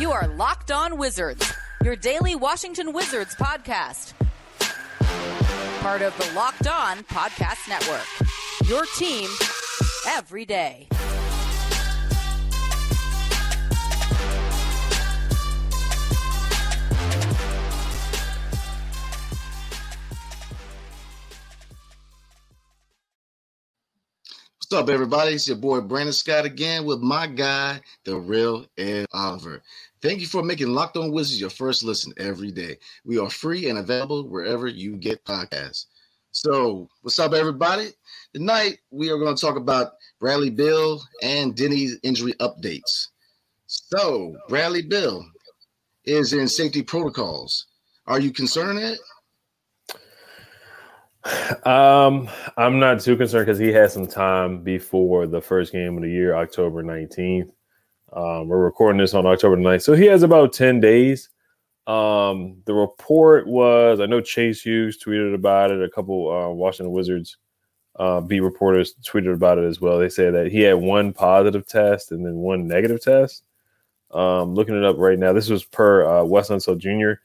You are Locked On Wizards, your daily Washington Wizards podcast. Part of the Locked On Podcast Network. Your team every day. What's up, everybody? It's your boy Brandon Scott again with my guy, the real Ed Oliver. Thank you for making Locked On Wizards your first listen every day. We are free and available wherever you get podcasts. So, what's up, everybody? Tonight, we are going to talk about Bradley Beal and Deni's injury updates. So, Bradley Beal is in safety protocols. Are you concerned, Ed? Um, I'm not too concerned because he has some time before the first game of the year, October 19th. Um, we're recording this on October 9th, so he has about 10 days. Um, the report was I know Chase Hughes tweeted about it. A couple uh, Washington Wizards uh, beat reporters tweeted about it as well. They say that he had one positive test and then one negative test. Um, looking it up right now, this was per uh, Wes Unseld Jr.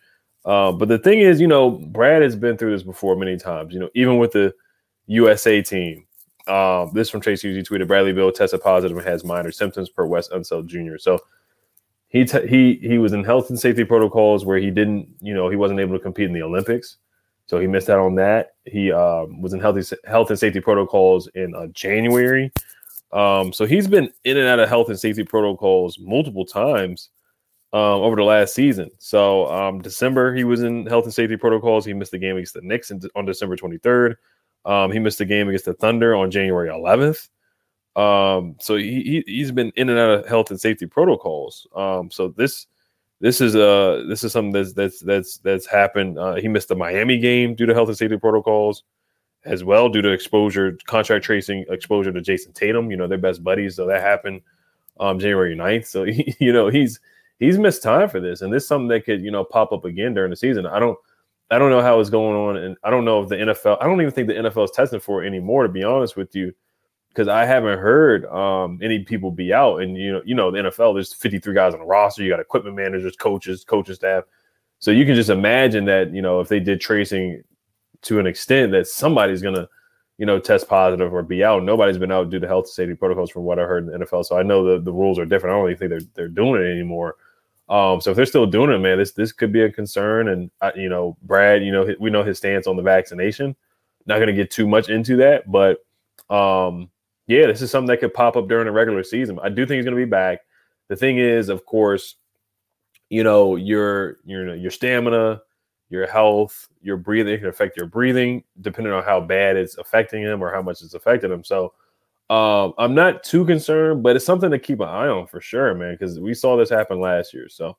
Uh, but the thing is, you know, Brad has been through this before many times. You know, even with the USA team. Um, this from Chase Hughes. He tweeted Bradley Beal tested positive and has minor symptoms per Wes Unseld Jr. So he he he was in health and safety protocols where he didn't, you know, he wasn't able to compete in the Olympics. So he missed out on that. He um, was in healthy health and safety protocols in uh, January. Um, so he's been in and out of health and safety protocols multiple times um, over the last season. So um, December he was in health and safety protocols. He missed the game against the Knicks on December 23rd. Um, he missed the game against the Thunder on January 11th. Um, so he, he has been in and out of health and safety protocols. Um, so this this is uh this is something that's that's that's that's happened. Uh, he missed the Miami game due to health and safety protocols as well due to exposure contract tracing exposure to Jayson Tatum. You know they're best buddies, so that happened um January 9th. So he, you know he's he's missed time for this, and this is something that could you know pop up again during the season. I don't I don't know how it's going on, and I don't know if the NFL. I don't even think the NFL is testing for it anymore, to be honest with you, because I haven't heard um, any people be out. And you know, you know, the NFL there's 53 guys on the roster. You got equipment managers, coaches, coaching staff. So you can just imagine that you know if they did tracing to an extent that somebody's gonna you know test positive or be out. Nobody's been out due to health safety protocols from what I heard in the NFL. So I know the, the rules are different. I don't even think they're they're doing it anymore. Um, so if they're still doing it, man, this this could be a concern. And uh, you know, Brad, you know, we know his stance on the vaccination. Not going to get too much into that, but um, yeah, this is something that could pop up during the regular season. I do think he's going to be back. The thing is, of course, you know, your your your stamina, your health, your breathing can affect your breathing depending on how bad it's affecting him or how much it's affected him. So um, I'm not too concerned, but it's something to keep an eye on for sure, man, because we saw this happen last year. So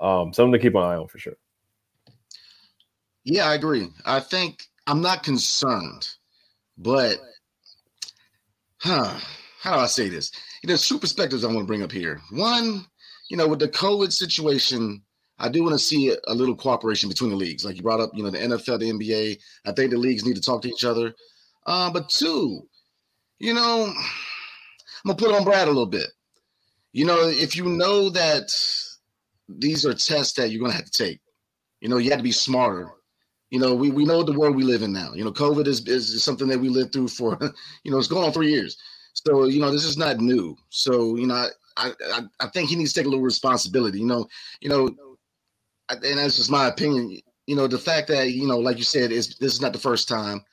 um, something to keep an eye on for sure. Yeah, I agree. I think I'm not concerned, but huh, how do I say this? There's two perspectives I want to bring up here. One, you know, with the COVID situation, I do want to see a, little cooperation between the leagues. Like you brought up, you know, the NFL, the NBA. I think the leagues need to talk to each other. Uh, but two, you know, I'm gonna put on Brad a little bit. You know, if you know that these are tests that you're gonna have to take, you know, you have to be smarter. You know, we, we know the world we live in now. You know, COVID is, is something that we lived through for, you know, it's going on three years. So, you know, this is not new. So, you know, I, I, I think he needs to take a little responsibility. You know, you know, and that's just my opinion. You know, the fact that you know, like you said, is this is not the first time.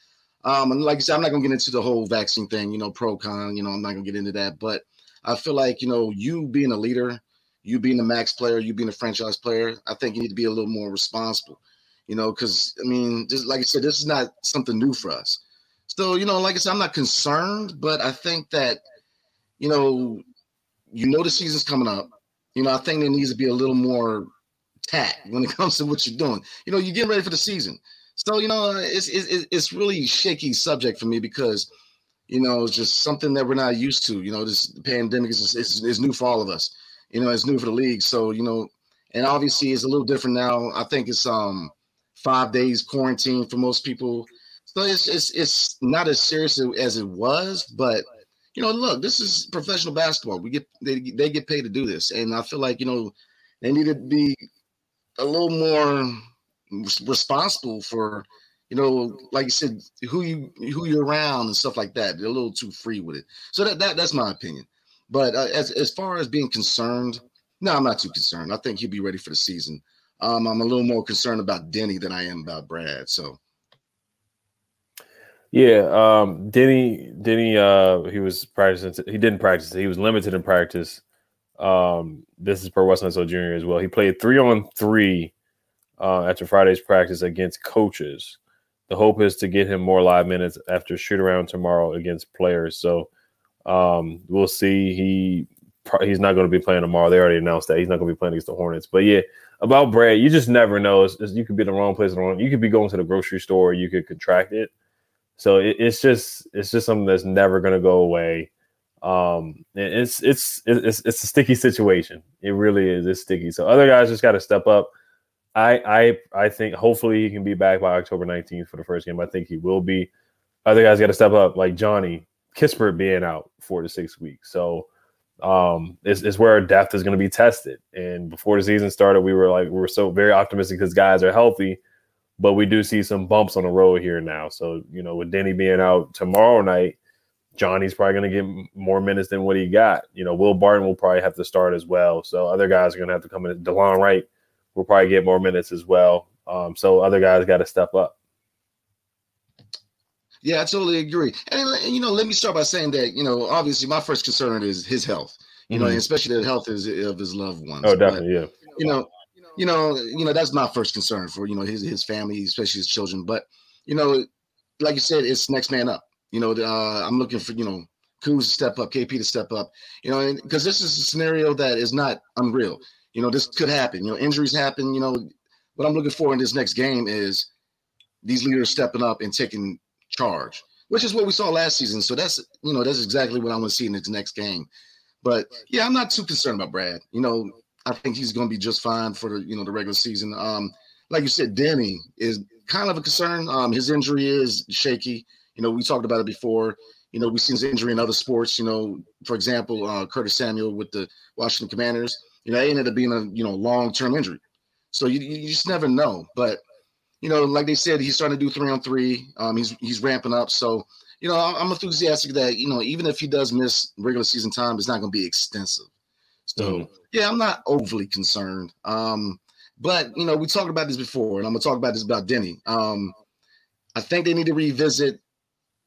Um, and like I said, I'm not gonna get into the whole vaccine thing. You know, pro con. You know, I'm not gonna get into that. But I feel like you know, you being a leader, you being a max player, you being a franchise player, I think you need to be a little more responsible. You know, because I mean, just like I said, this is not something new for us. So you know, like I said, I'm not concerned, but I think that you know, you know, the season's coming up. You know, I think there needs to be a little more tact when it comes to what you're doing. You know, you're getting ready for the season. So, you know, it's, it's, it's really shaky subject for me because, you know, it's just something that we're not used to. You know, this pandemic is, is, is new for all of us. You know, it's new for the league. So, you know, and obviously it's a little different now. I think it's um five days quarantine for most people. So it's it's it's not as serious as it was, but you know, look, this is professional basketball. We get they they get paid to do this, and I feel like you know they need to be a little more responsible for you know like you said who you who you're around and stuff like that. They're a little too free with it. So that, that that's my opinion. But uh, as, as far as being concerned no i'm not too concerned. I think he'll be ready for the season. Um, i'm a little more concerned about deni than i am about brad so. Yeah um deni deni uh he was practicing he didn't practice. He was limited in practice. Um, this is per Wes Unseld Jr. as well. He played three on three uh, after Friday's practice against coaches. The hope is to get him more live minutes after shoot around tomorrow against players. So um, we'll see. He he's not going to be playing tomorrow. They already announced that he's not going to be playing against the Hornets. But yeah, about Brad, you just never know. It's, it's, you could be in the wrong place. The wrong. You could be going to the grocery store. You could contract it. So it, it's just it's just something that's never going to go away. Um, it's it's it's it's a sticky situation. It really is. It's sticky. So other guys just got to step up. I I I think hopefully he can be back by October 19th for the first game. I think he will be. Other guys got to step up, like Johnny Kispert being out four to six weeks. So um, it's, it's where our depth is going to be tested. And before the season started, we were like we were so very optimistic because guys are healthy, but we do see some bumps on the road here now. So you know, with Deni being out tomorrow night, Johnny's probably going to get more minutes than what he got. You know, Will Barton will probably have to start as well. So other guys are going to have to come in. Delon Wright will probably get more minutes as well. Um, so other guys got to step up. Yeah, I totally agree. And, you know, let me start by saying that, you know, obviously my first concern is his health, you mm-hmm. know, especially the health is, of his loved ones. Oh, definitely. But, yeah. You know, you know, you know, that's my first concern for, you know, his, his family, especially his children. But, you know, like you said, it's next man up. You know, uh, I'm looking for you know Kuz to step up, KP to step up. You know, because this is a scenario that is not unreal. You know, this could happen. You know, injuries happen. You know, what I'm looking for in this next game is these leaders stepping up and taking charge, which is what we saw last season. So that's you know that's exactly what I want to see in this next game. But yeah, I'm not too concerned about Brad. You know, I think he's going to be just fine for the you know the regular season. Um, like you said, Danny is kind of a concern. Um, his injury is shaky. You know, we talked about it before. You know, we've seen his injury in other sports. You know, for example, uh, Curtis Samuel with the Washington Commanders. You know, it ended up being a you know long term injury. So you, you just never know. But you know, like they said, he's starting to do three on three. Um, he's he's ramping up. So you know, I'm enthusiastic that you know even if he does miss regular season time, it's not going to be extensive. So mm-hmm. yeah, I'm not overly concerned. Um, but you know, we talked about this before, and I'm gonna talk about this about Deni. Um, I think they need to revisit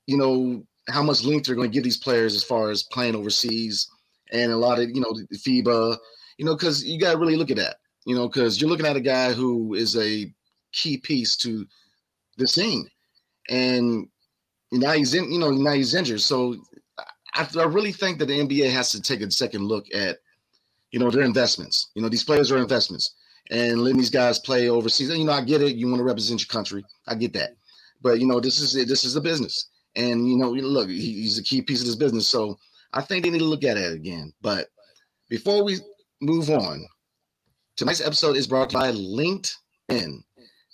you know, how much length they're going to give these players as far as playing overseas and a lot of, you know, the FIBA, you know, because you got to really look at that, you know, because you're looking at a guy who is a key piece to the scene. And now he's in, you know, now he's injured. So I, I really think that the NBA has to take a second look at, you know, their investments. You know, these players are investments and letting these guys play overseas. And, You know, I get it. You want to represent your country. I get that. but you know, this is this is a business, and you know, look, he, he's a key piece of this business. So I think they need to look at it again. But before we move on, tonight's episode is brought by LinkedIn.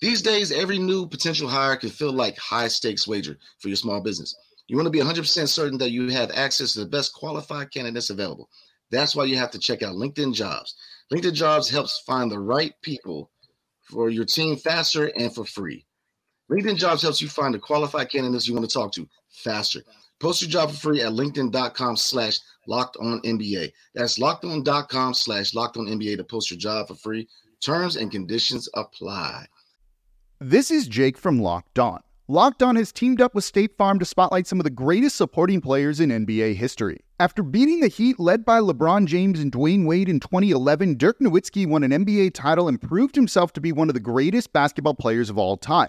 These days, every new potential hire can feel like high stakes wager for your small business. You want to be 100% certain that you have access to the best qualified candidates available. That's why you have to check out LinkedIn Jobs. LinkedIn Jobs helps find the right people for your team faster and for free. LinkedIn Jobs helps you find the qualified candidates you want to talk to faster. Post your job for free at linkedin.com slash locked on NBA. That's lockedon.com slash locked on NBA to post your job for free. Terms and conditions apply. This is Jake from Locked On. Locked On has teamed up with State Farm to spotlight some of the greatest supporting players in NBA history. After beating the Heat led by LeBron James and Dwyane Wade in 2011, Dirk Nowitzki won an NBA title and proved himself to be one of the greatest basketball players of all time.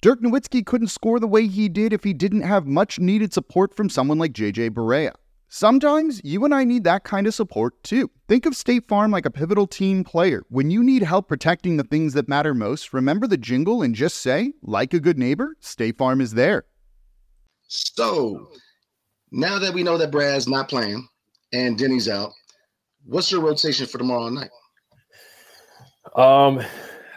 Dirk Nowitzki couldn't score the way he did if he didn't have much needed support from someone like JJ Barea. Sometimes you and I need that kind of support too. Think of State Farm like a pivotal team player. When you need help protecting the things that matter most, remember the jingle and just say, like a good neighbor, State Farm is there. So now that we know that Brad's not playing and Deni's out, what's your rotation for tomorrow night? Um,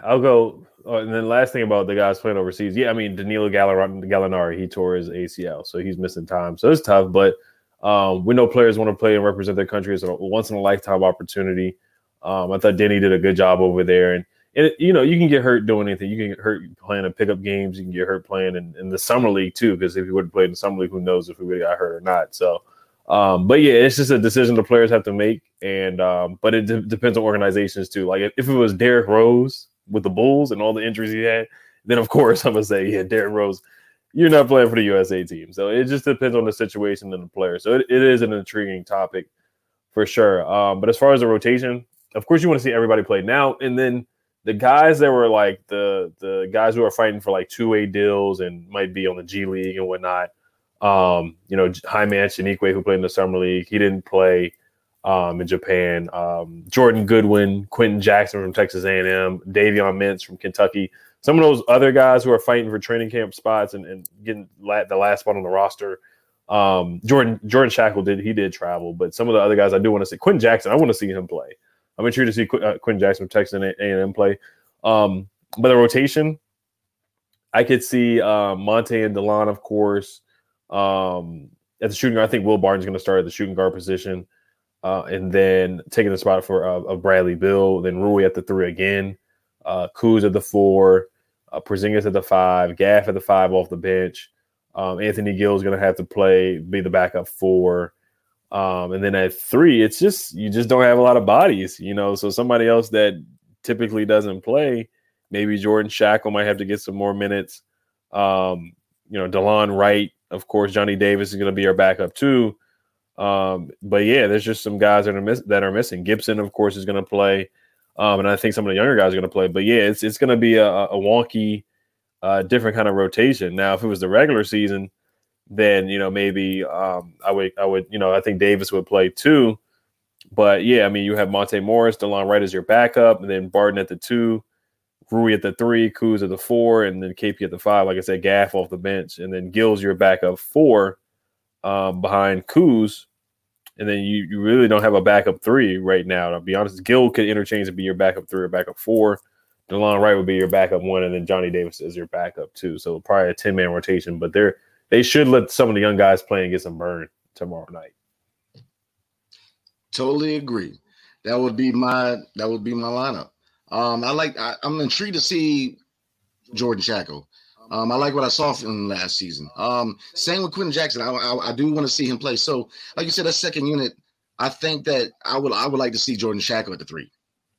I'll go. Oh, and then last thing about the guys playing overseas, yeah, I mean Danilo Gallinari, he tore his ACL, so he's missing time, so it's tough. But um, we know players want to play and represent their country as a once in a lifetime opportunity. Um, I thought Deni did a good job over there, and, and you know you can get hurt doing anything. You can get hurt playing in pickup games. You can get hurt playing in, in the summer league too, because if you would have played in the summer league, who knows if we would got hurt or not. So, um, but yeah, it's just a decision the players have to make, and um, but it de- depends on organizations too. Like if, if it was Derrick Rose with the Bulls and all the injuries he had, then of course I'm gonna say yeah, Derrick Rose you're not playing for the USA team. So it just depends on the situation and the player. So it, it is an intriguing topic for sure. Um, but as far as the rotation, of course, you want to see everybody play now. And then the guys that were like the the guys who are fighting for like two way deals and might be on the G League and whatnot. Um, you know, Jaime Echenique, who played in the summer league, he didn't play um, in Japan. Um, Jordan Goodwin, Quenton Jackson from Texas A&M, Davion Mintz from Kentucky some of those other guys who are fighting for training camp spots and, and getting la- the last spot on the roster. Um, Jordan Jordan Schakel did he did travel, but some of the other guys I do want to see. Quenton Jackson, I want to see him play. I'm intrigued to see Qu- uh, Quenton Jackson from Texas A&M play. Um, but the rotation, I could see uh, Monte and Delon, of course. Um, at the shooting guard, I think Will Barton's going to start at the shooting guard position, uh, and then taking the spot for uh, of Bradley Beal, then Rui at the three again, uh, Kuz at the four, uh, Porzingis at the five, Gaff at the five off the bench. Um, Anthony Gill is going to have to play, be the backup four. Um, and then at three, it's just you just don't have a lot of bodies, you know. So somebody else that typically doesn't play, maybe Jordan Schakel might have to get some more minutes. Um, you know, Delon Wright, of course, Johnny Davis is going to be our backup too. Um, but yeah, there's just some guys that are miss- that are missing. Gibson, of course, is going to play. Um, and I think some of the younger guys are going to play. But yeah, it's it's going to be a, a wonky, uh, different kind of rotation. Now, if it was the regular season, then you know maybe um, I would I would you know I think Davis would play too. But yeah, I mean you have Monte Morris, Delon Wright as your backup, and then Barton at the two, Rui at the three, Kuz at the four, and then KP at the five. Like I said, Gaff off the bench, and then Gill's your backup four um, behind Kuz and then you, you really don't have a backup three right now. To be honest, Gill could interchange and be your backup three or backup four. Delon Wright would be your backup one, and then Johnny Davis is your backup two. So probably a ten man rotation, but they're they should let some of the young guys play and get some burn tomorrow night. Totally agree. That would be my that would be my lineup. Um, I like I, am intrigued to see Jordan Schakel. Um, I like what I saw from last season. Um, same with Quenton Jackson. I, I, I do want to see him play. So, like you said, that second unit, I think that I would I would like to see Jordan Schakel at the three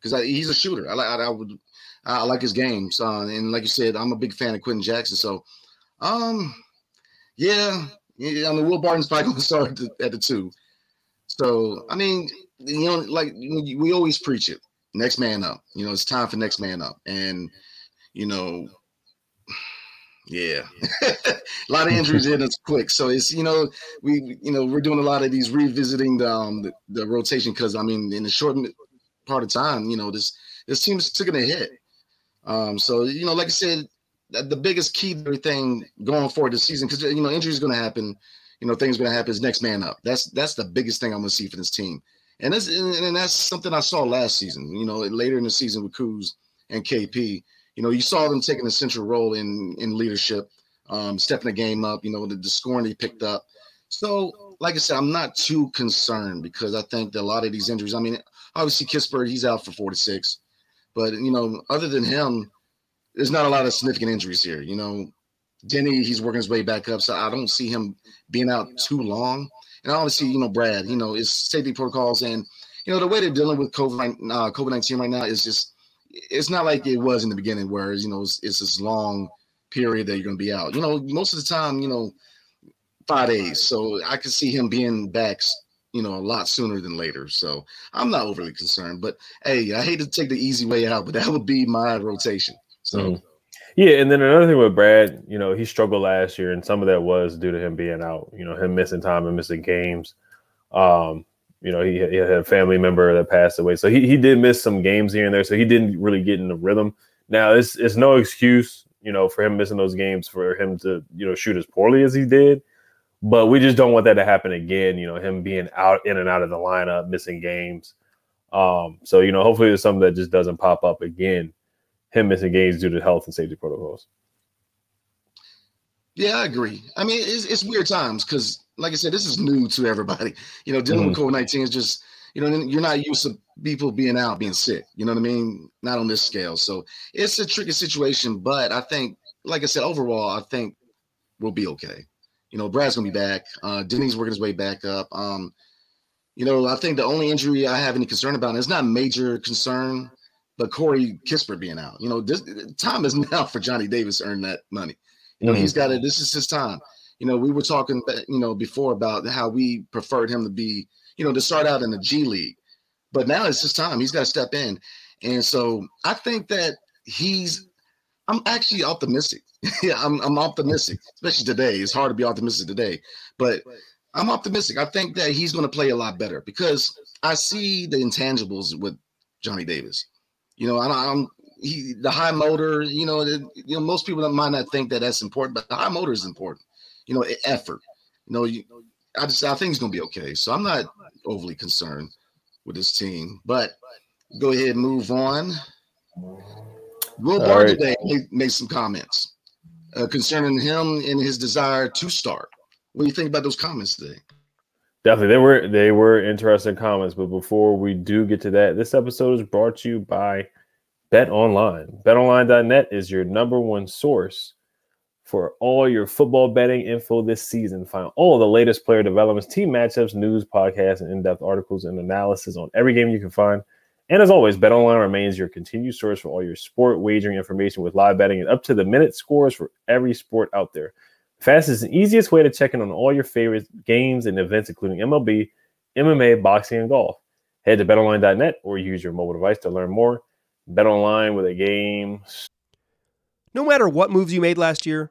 because he's a shooter. I like I, I, would I like his game. So, and like you said, I'm a big fan of Quenton Jackson. So, um, yeah, yeah. I mean, Will Barton's probably going to start at the, at the two. So I mean, you know, like we always preach it, next man up. You know, it's time for next man up, and you know, yeah, a lot of injuries in us quick. So it's you know we you know we're doing a lot of these revisiting the um, the, the rotation because I mean in the short part of time you know this this team's taking a hit. Um, so you know like I said, the biggest key to everything going forward this season because you know injuries going to happen. You know things going to happen is next man up. That's that's the biggest thing I'm going to see for this team, and that's and that's something I saw last season. You know later in the season with Kuz and KP you know, you saw them taking a central role in in leadership, um, stepping the game up. You know, the, the scoring they picked up. So, like I said, I'm not too concerned because I think that a lot of these injuries. I mean, obviously Kispert, he's out for four to six, but you know, other than him, there's not a lot of significant injuries here. You know, Deni, he's working his way back up, so I don't see him being out too long. And obviously, you know, Brad, you know, it's safety protocols and you know the way they're dealing with COVID uh, COVID nineteen right now is just it's not like it was in the beginning where you know it's, it's this long period that you're going to be out. You know, most of the time, you know, five days. So I could see him being back, you know, a lot sooner than later. So I'm not overly concerned. But hey, I hate to take the easy way out, but that would be my rotation. So. Mm-hmm. Yeah, and then another thing with Brad, you know, he struggled last year, and some of that was due to him being out. You know, him missing time and missing games. Um, you know, he, he, had a family member that passed away, so he, he did miss some games here and there. So he didn't really get in the rhythm. Now, it's it's no excuse, you know, for him missing those games for him to you know shoot as poorly as he did. But we just don't want that to happen again. You know, him being out in and out of the lineup, missing games. Um, so you know, hopefully, there's something that just doesn't pop up again. Him missing games due to health and safety protocols. Yeah, I agree. I mean, it's, it's weird times because like I said, this is new to everybody. You know, dealing mm with COVID nineteen is just you know you're not used to people being out, being sick. You know what I mean? Not on this scale. So it's a tricky situation. But I think, like I said, overall, I think we'll be okay. You know, Brad's gonna be back. Uh, Deni's working his way back up. Um, you know, I think the only injury I have any concern about, and it's not a major concern, but Corey Kispert being out. You know, this time is now for Johnny Davis to earn that money. You know, mm he's got it. This is his time you know, we were talking, you know, before about how we preferred him to be, you know, to start out in the G League, but now it's his time. He's got to step in, and so I think that he's. I'm actually optimistic. yeah, I'm, I'm optimistic, especially today. It's hard to be optimistic today, but I'm optimistic. I think that he's going to play a lot better because I see the intangibles with Johnny Davis. You know, I, I'm he the high motor. You know, you know most people might not think that that's important, but the high motor is important you know, effort. You know, you, I just I think he's gonna be okay. So I'm not overly concerned with this team. But go ahead and move on. Will Barr right. today made, some comments uh, concerning him and his desire to start. What do you think about those comments today? Definitely, they were they were interesting comments. But before we do get to that, this episode is brought to you by Bet Online. BetOnline.net is your number one source for all your football betting info this season. Find all the latest player developments, team matchups, news, podcasts, and in-depth articles and analysis on every game you can find. And as always, BetOnline remains your continued source for all your sport wagering information with live betting and up to the minute scores for every sport out there. Fastest and easiest way to check in on all your favorite games and events, including MLB, MMA, boxing, and golf. Head to betonline.net or use your mobile device to learn more. BetOnline with a game. No matter what moves you made last year,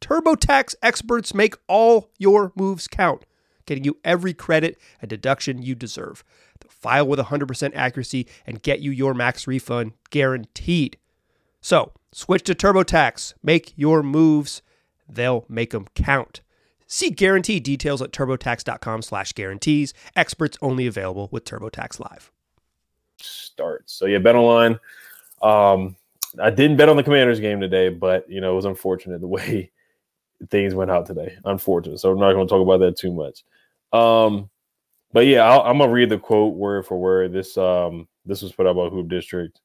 TurboTax experts make all your moves count, getting you every credit and deduction you deserve. They'll file with 100% accuracy and get you your max refund guaranteed. So, switch to TurboTax. Make your moves. They'll make them count. See guarantee details at turbotax.com slash guarantees. Experts only available with TurboTax Live. Starts. So, yeah, bet online. Um, I didn't bet on the Commanders game today, but, you know, it was unfortunate the way things went out today. Unfortunate. So I'm not going to talk about that too much. Um, but yeah, i am gonna read the quote word for word. This um this was put out by Hoop District.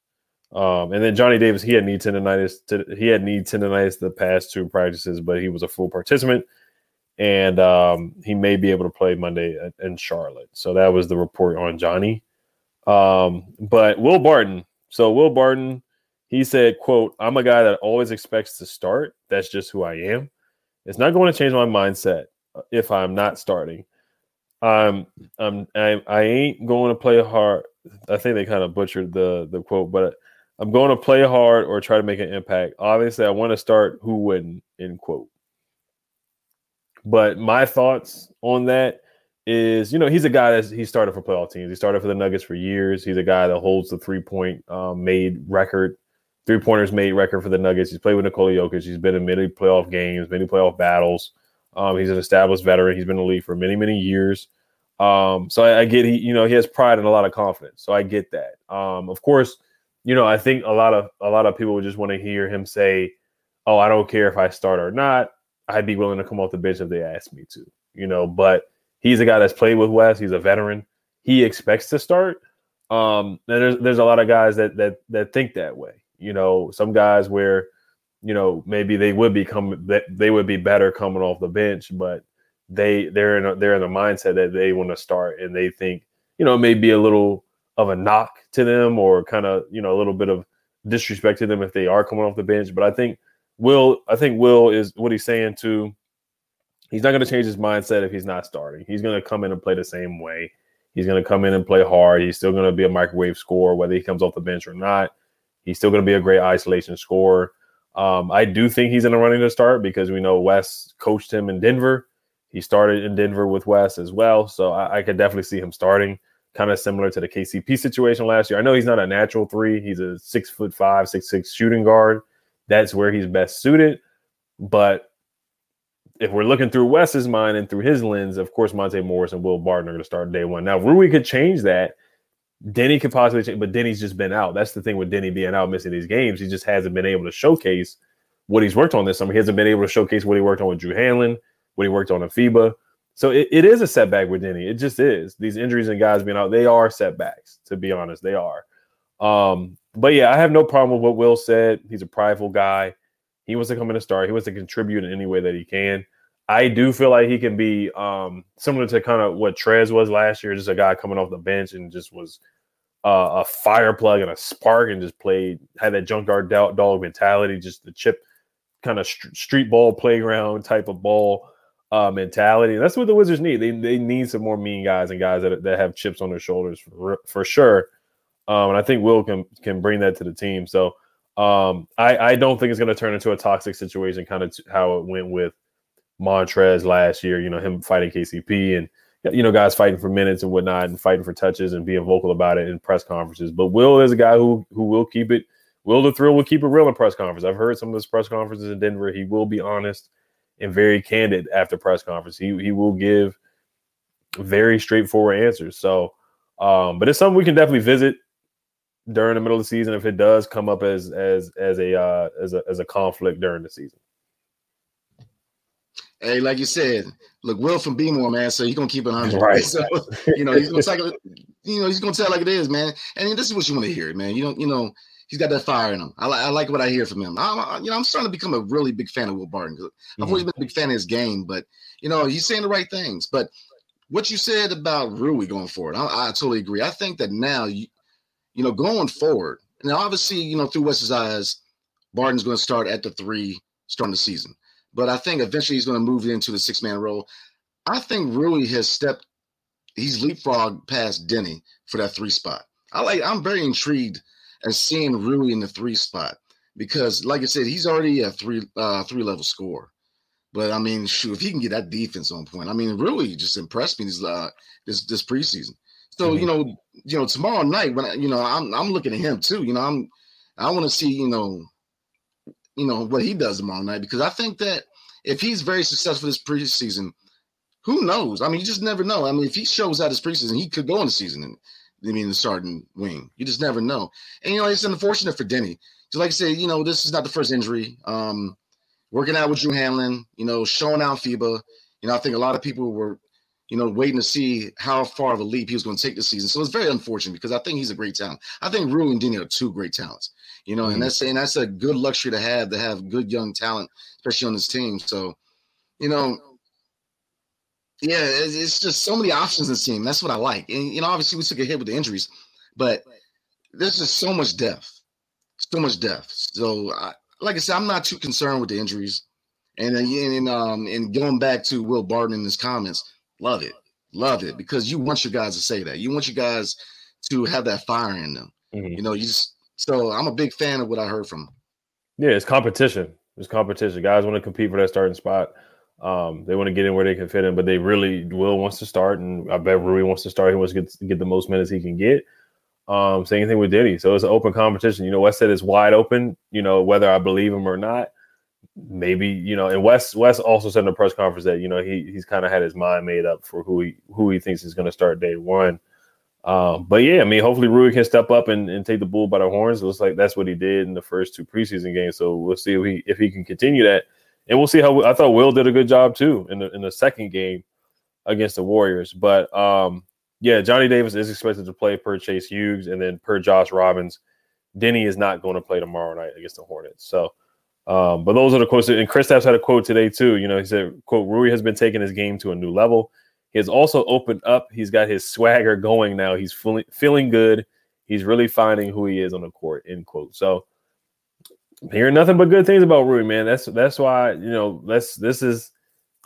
Um, and then Johnny Davis, he had knee tendonitis. To, he had knee tendonitis the past two practices, but he was a full participant, and um, he may be able to play Monday in Charlotte. So that was the report on Johnny. Um, but Will Barton. So Will Barton, he said, "quote I'm a guy that always expects to start. That's just who I am. It's not going to change my mindset if I'm not starting. I'm, I'm, I, I ain't going to play hard. I think they kind of butchered the the quote, but I'm going to play hard or try to make an impact. Obviously, I want to start. Who wouldn't? End quote. But my thoughts on that is, you know, he's a guy that he started for playoff teams. He started for the Nuggets for years. He's a guy that holds the three point um, made record, three pointers made record for the Nuggets. He's played with Nikola Jokic. He's been in many playoff games, many playoff battles. Um, he's an established veteran. He's been in the league for many, many years. Um, so I, I, get he, you know, he has pride and a lot of confidence. So I get that. Um, of course, you know, I think a lot of a lot of people would just want to hear him say, "Oh, I don't care if I start or not. I'd be willing to come off the bench if they asked me to." You know, but he's a guy that's played with Wes. He's a veteran. He expects to start. Um, and there's there's a lot of guys that that that think that way. You know, some guys where, you know, maybe they would become that they would be better coming off the bench, but they they're in a, they're in a mindset that they want to start and they think, you know, maybe a little of a knock to them or kind of you know a little bit of disrespect to them if they are coming off the bench. But I think Will, I think Will is what he's saying to He's not going to change his mindset if he's not starting. He's going to come in and play the same way. He's going to come in and play hard. He's still going to be a microwave scorer, whether he comes off the bench or not. He's still going to be a great isolation scorer. Um, I do think he's in the running to start because we know Wes coached him in Denver. He started in Denver with Wes as well, so I, I could definitely see him starting kind of similar to the KCP situation last year. I know he's not a natural three; he's a six foot five, six six shooting guard. That's where he's best suited. But if we're looking through Wes's mind and through his lens, of course, Monte Morris and Will Barton are going to start day one. Now, Rui could change that. Deni could possibly change, but Deni's just been out. That's the thing with Deni being out, missing these games. He just hasn't been able to showcase what he's worked on this summer. He hasn't been able to showcase what he worked on with Drew Hanlon, what he worked on in FIBA. So it, it is a setback with Deni. It just is. These injuries and guys being out, they are setbacks, to be honest. They are. Um, but yeah, I have no problem with what Will said. He's a prideful guy. He wants to come in and start. He wants to contribute in any way that he can. I do feel like he can be um, similar to kind of what Trez was last year, just a guy coming off the bench and just was uh, a fire plug and a spark and just played, had that junkyard dog mentality, just the chip kind of st- street ball playground type of ball uh, mentality. And that's what the Wizards need. They they need some more mean guys and guys that, that have chips on their shoulders for, for sure. Um, and I think Will can can bring that to the team. So um, I I don't think it's going to turn into a toxic situation, kind of how it went with Montrez last year. You know him fighting KCP and you know guys fighting for minutes and whatnot and fighting for touches and being vocal about it in press conferences. But Will is a guy who who will keep it. Will the thrill will keep it real in press conference. I've heard some of his press conferences in Denver. He will be honest and very candid after press conference. He he will give very straightforward answers. So, um, but it's something we can definitely visit during the middle of the season if it does come up as as as a uh, as a as a conflict during the season. Hey, like you said, look, Will from Beemore, man. So he's gonna keep it hundred, right? So you know he's gonna talk, you know he's gonna tell like it is, man. And this is what you want to hear, man. You don't, you know, he's got that fire in him. I, li- I like what I hear from him. I'm, you know, I'm starting to become a really big fan of Will Barton. I've mm-hmm. always been a big fan of his game, but you know, he's saying the right things. But what you said about Rui going forward, I, I totally agree. I think that now, you, you know, going forward, now obviously, you know, through Wes's eyes, Barton's going to start at the three starting the season. But I think eventually he's going to move into the six man role. I think Rui has stepped, he's leapfrogged past Deni for that three spot. I like, I'm very intrigued at seeing Rui in the three spot because, like I said, he's already a three uh, three level score. But I mean, shoot, if he can get that defense on point, I mean, Rui just impressed me this uh, this this preseason. So mm-hmm. you know, you know, tomorrow night when I, you know I'm I'm looking at him too. You know, I'm I want to see you know, you know what he does tomorrow night because I think that if he's very successful this preseason, who knows? I mean, you just never know. I mean, if he shows out his preseason, he could go in the season and I mean, the starting wing. You just never know. And you know, it's unfortunate for Deni. Just like I say, you know, this is not the first injury. Um, working out with Drew Hanlon, you know, showing out FIBA. You know, I think a lot of people were, you know, waiting to see how far of a leap he was going to take this season. So it's very unfortunate because I think he's a great talent. I think Rui and Deni are two great talents. You know, mm-hmm. and that's and that's a good luxury to have to have good young talent, especially on this team. So, you know, yeah, it's, it's just so many options in this team. That's what I like. And you know, obviously we took a hit with the injuries, but there's just so much depth, so much depth. So, I, like I said, I'm not too concerned with the injuries. And and um, and going back to Will Barton in his comments, Love it. Love it because you want your guys to say that. You want your guys to have that fire in them. Mm-hmm. You know, you just so I'm a big fan of what I heard from. Yeah, it's competition. It's competition. Guys want to compete for that starting spot. Um, they want to get in where they can fit in, but they really Will wants to start, and I bet Rui wants to start. He wants to get, get the most minutes he can get. Um, same thing with Deni. So it's an open competition. You know, Wes said it's wide open. You know, whether I believe him or not, maybe you know, and Wes Wes also said in a press conference that you know he he's kind of had his mind made up for who he who he thinks is going to start day one. Um, but yeah, I mean, hopefully Rui can step up and, and take the bull by the horns. It looks like that's what he did in the first two preseason games. So we'll see if he if he can continue that, and we'll see how I thought Will did a good job too in the in the second game against the Warriors. But um, yeah, Johnny Davis is expected to play per Chase Hughes, and then per Josh Robbins, Deni is not going to play tomorrow night against the Hornets. So um, but those are the quotes. And Chris Kristaps had a quote today too. You know, he said, "quote Rui has been taking his game to a new level. He has also opened up. He's got his swagger going now. He's feeling feeling good. He's really finding who he is on the court." End quote. So hearing nothing but good things about Rui, man. That's that's why you know that's this is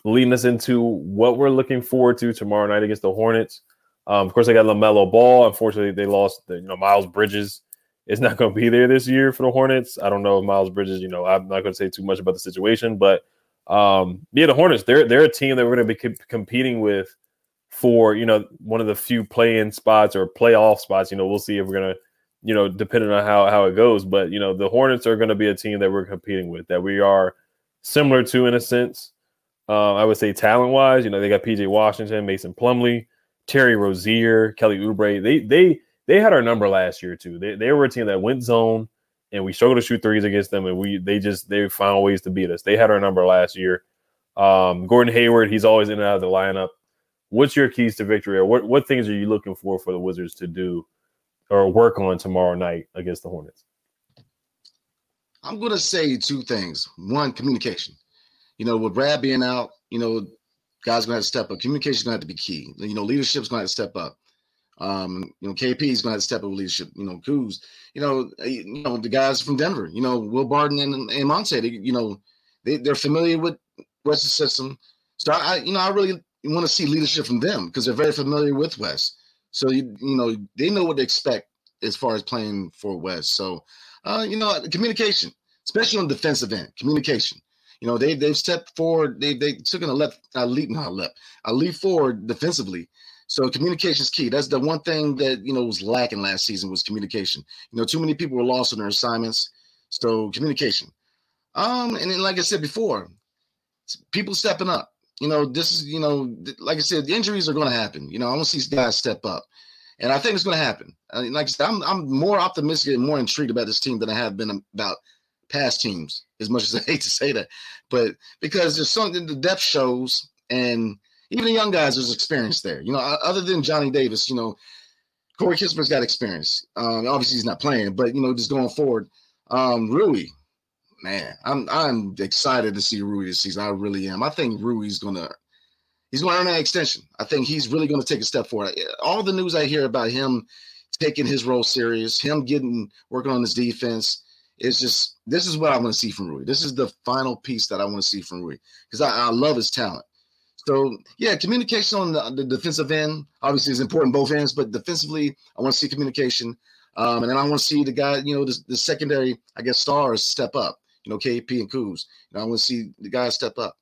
leading us into what we're looking forward to tomorrow night against the Hornets. Um, of course, they got LaMelo Ball. Unfortunately, they lost the, you know Miles Bridges is not going to be there this year for the Hornets. I don't know if Miles Bridges, you know, I'm not going to say too much about the situation, but um, yeah, the Hornets, they're they're a team that we're going to be co- competing with for you know one of the few play-in spots or playoff spots. You know, we'll see if we're to, you know, depending on how how it goes. But you know, the Hornets are going to be a team that we're competing with that we are similar to in a sense. Uh, I would say talent wise, you know, they got PJ Washington, Mason Plumlee, Terry Rozier, Kelly Oubre. They they they had our number last year too. They they were a team that went zone and we struggle to shoot threes against them, and we they just they found ways to beat us. They had our number last year. Um, Gordon Hayward, he's always in and out of the lineup. What's your keys to victory, or what what things are you looking for for the Wizards to do or work on tomorrow night against the Hornets? I'm to say two things. One, communication. You know, with Brad being out, you know, guys to have to step up. Communication is going to have to be key. You know, leadership's to have to step up. Um, you know, KP is to have step up leadership. You know, Kuz, you know, uh, you know the guys from Denver. You know, Will Barton and, and Monte. They, you know, they they're familiar with Wes's system. So I, you know, I really want to see leadership from them because they're very familiar with Wes. So you you know they know what to expect as far as playing for Wes. So uh, you know, communication, especially on the defensive end, communication. You know, they they've stepped forward. They they took a left a leap, not a left, a leap forward defensively so communication is key. That's the one thing that you know was lacking last season was communication. You know, too many people were lost on their assignments. So communication. Um, and then like I said before, people stepping up. You know, this is you know, like I said, the injuries are going to happen. You know, I want to see guys step up, and I think it's going to happen. I mean, like I said, I'm I'm more optimistic and more intrigued about this team than I have been about past teams. As much as I hate to say that, but because there's something the depth shows and even the young guys, there's experience there. You know, other than Johnny Davis, you know, Corey Kispert's got experience. Um, obviously, he's not playing, but you know, just going forward, um, Rui, man, I'm I'm excited to see Rui this season. I really am. I think Rui's gonna he's gonna earn that extension. I think he's really gonna take a step forward. All the news I hear about him taking his role serious, him getting working on his defense. It's just this is what I want to see from Rui. This is the final piece that I want to see from Rui because I, I love his talent. So yeah, communication on the, the, defensive end obviously is important both ends, but defensively, I want to see communication, um, and then I want to see the guy, you know, the, the, secondary, I guess, stars step up. You know, KP and Kuz. You know, I want to see the guys step up.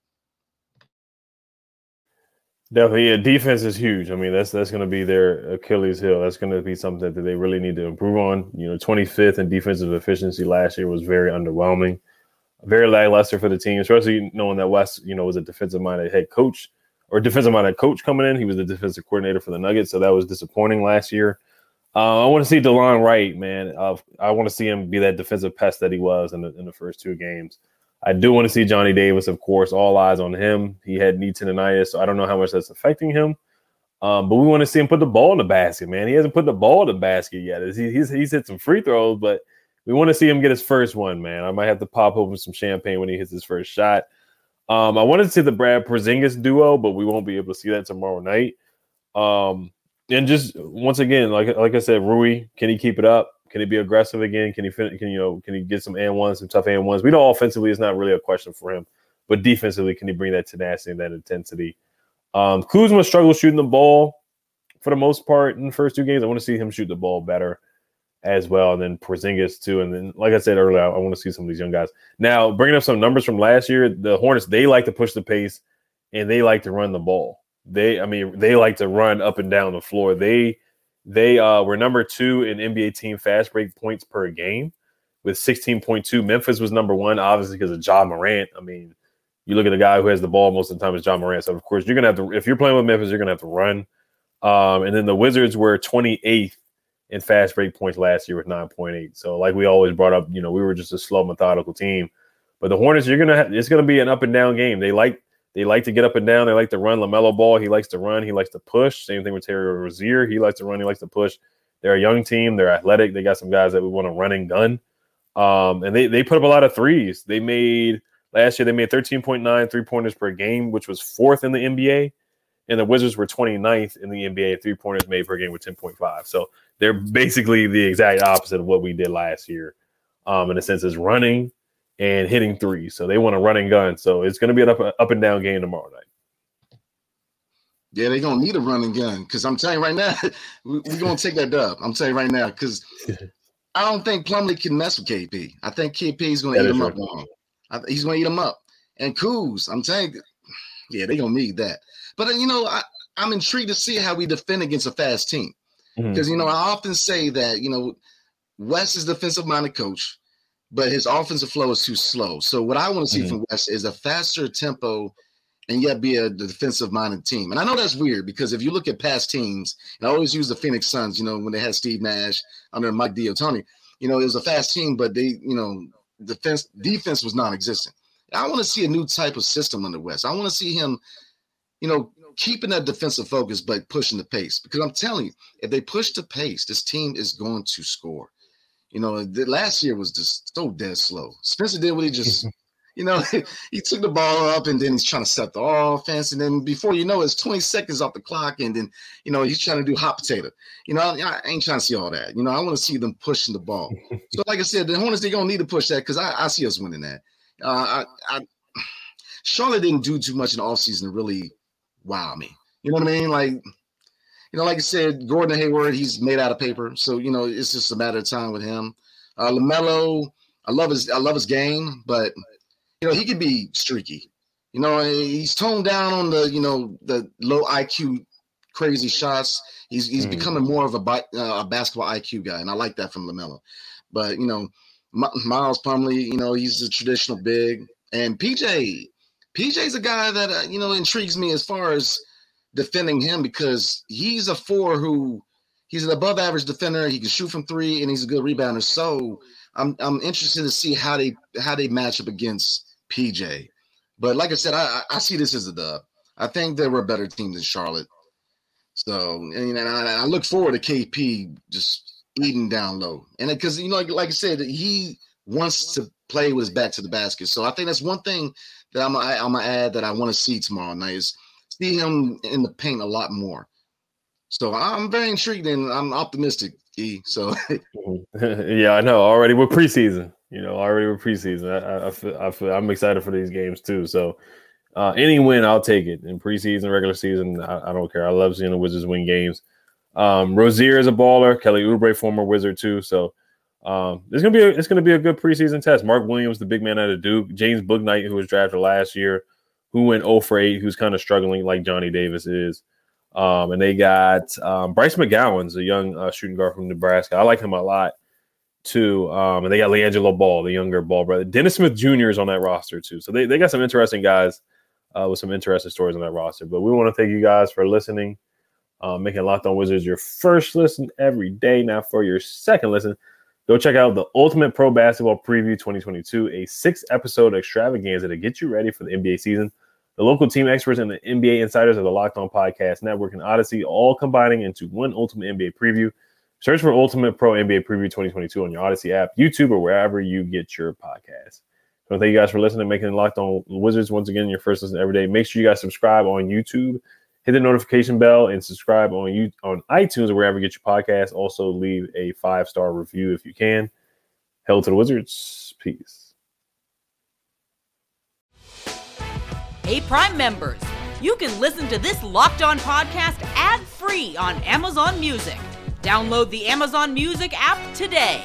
Definitely, yeah. Defense is huge. I mean, that's that's going to be their Achilles heel. That's going to be something that they really need to improve on. You know, 25th in defensive efficiency last year was very underwhelming very lackluster for the team, especially knowing that Wes, you know, was a defensive minded head coach or defensive minded coach coming in. He was the defensive coordinator for the Nuggets, so that was disappointing last year. Uh, I want to see Delon Wright, man. Uh, I want to see him be that defensive pest that he was in the, in the first two games. I do want to see Johnny Davis, of course. All eyes on him. He had knee tendonitis, so I don't know how much that's affecting him. Um, but we want to see him put the ball in the basket, man. He hasn't put the ball in the basket yet. He, he's he's hit some free throws, but we want to see him get his first one, man. I might have to pop open some champagne when he hits his first shot. Um, I wanted to see the Brad Porzingis duo, but we won't be able to see that tomorrow night. Um, and just once again, like like I said, Rui, can he keep it up? Can he be aggressive again? Can he fin- can you know can he get some and ones, some tough and ones? We know offensively it's not really a question for him, but defensively, can he bring that tenacity and that intensity? Um, Kuzma struggled shooting the ball for the most part in the first two games. I want to see him shoot the ball better as well. And then Porzingis too. And then, like I said earlier, I, I want to see some of these young guys. Now, bringing up some numbers from last year, the Hornets they like to push the pace and they like to run the ball. They, I mean, they like to run up and down the floor. They, they uh, were number two in NBA team fast break points per game with 16.2. Memphis was number one, obviously because of Ja Morant. I mean, you look at the guy who has the ball most of the time is Ja Morant. So of course you're gonna have to if you're playing with Memphis, you're gonna have to run. Um, and then the Wizards were 28th in fast break points last year with 9.8. So like we always brought up, you know, we were just a slow, methodical team. But the Hornets, you're gonna have, it's gonna be an up and down game. They like they like to get up and down. They like to run. LaMelo Ball, he likes to run. He likes to push. Same thing with Terry Rozier. He likes to run. He likes to push. They're a young team. They're athletic. They got some guys that we want to run and gun. Um, and they they put up a lot of threes. They made Last year, they made 13.9 three pointers per game, which was fourth in the NBA. And the Wizards were 29th in the NBA three pointers made per game with 10.5. So they're basically the exact opposite of what we did last year, um, in a sense, is running and hitting three. So they want to run and gun. So it's going to be an up, up and down game tomorrow night. Yeah, they're gonna need a running gun because I'm telling you right now, we're we gonna take that dub. I'm telling you right now because I don't think Plumlee can mess with KP. I think KP is gonna That eat is him right. up long. He's gonna eat him up. And Kuz, I'm telling you, yeah, they're gonna need that. But you know, I, I'm intrigued to see how we defend against a fast team because you know I often say that you know Wes is defensive minded coach, but his offensive flow is too slow. So what I want to see Mhm. from Wes is a faster tempo and yet be a defensive minded team. And I know that's weird because if you look at past teams, and I always use the Phoenix Suns, you know, when they had Steve Nash under Mike D'Antoni, you know, it was a fast team, but they, you know, defense defense was non-existent. I want to see a new type of system under Wes. I want to see him, you know, keeping that defensive focus but pushing the pace. Because I'm telling you, if they push the pace, this team is going to score. You know, the last year was just so dead slow. Spencer did what he just, you know, he took the ball up and then he's trying to set the offense. And then before you know it, it's 20 seconds off the clock. And then, you know, he's trying to do hot potato. You know, I ain't trying to see all that. You know, I want to see them pushing the ball. so, like I said, the Hornets, they're going to need to push that because I, I see us winning that. Uh, I, I, Charlotte didn't do too much in the offseason to really wow me. You know what I mean? Like, you know, like I said, Gordon Hayward, he's made out of paper. So, you know, it's just a matter of time with him. Uh, LaMelo, I love his I love his game, but you know, he could be streaky. You know, he's toned down on the, you know, the low IQ crazy shots. He's he's Mhm. becoming more of a, uh, a basketball IQ guy, and I like that from LaMelo. But, you know, Mi- Miles Plumlee, you know, he's a traditional big. And PJ, PJ's a guy that, uh, you know, intrigues me as far as defending him because he's a four who he's an above average defender. He can shoot from three and he's a good rebounder. So I'm I'm interested to see how they how they match up against PJ. But like I said, I I see this as a dub. I think they were a better team than Charlotte. So and, and I, I look forward to KP just eating down low. And because you know, like, like I said, he wants to play with his back to the basket. So I think that's one thing that I'm I, I'm gonna add that I want to see tomorrow night is see him in the paint a lot more. So I'm very intrigued and I'm optimistic. E. So yeah, I know. Already we're preseason. You know, already we're preseason. I, I, I feel, I feel, I'm excited for these games too. So uh, any win, I'll take it. In preseason, regular season, I, I don't care. I love seeing the Wizards win games. Um, Rozier is a baller. Kelly Oubre, former Wizard too. So um, it's gonna be a, it's gonna be a good preseason test. Mark Williams, the big man out of Duke. James Bouknight, who was drafted last year, who went 0 for 8, who's kind of struggling like Johnny Davis is. Um, and they got um, Bryce McGowens a young uh, shooting guard from Nebraska. I like him a lot too. Um, and they got LiAngelo Ball, the younger Ball brother. Dennis Smith Jr. is on that roster too. So they, they got some interesting guys uh, with some interesting stories on that roster. But we want to thank you guys for listening, uh, making Locked On Wizards your first listen every day. Now for your second listen, go check out the Ultimate Pro Basketball Preview 2022, a six episode extravaganza to get you ready for the NBA season. The local team experts and the NBA insiders of the Locked On Podcast Network and Audacy all combining into one ultimate NBA preview. Search for Ultimate Pro NBA Preview 2022 on your Audacy app, YouTube, or wherever you get your podcasts. So thank you guys for listening, making Locked On Wizards once again your first listen every day. Make sure you guys subscribe on YouTube, hit the notification bell, and subscribe on you on iTunes or wherever you get your podcast. Also, leave a five star review if you can. Hell to the Wizards. Peace. Hey, Prime members, you can listen to this locked on podcast ad free on Amazon Music. Download the Amazon Music app today.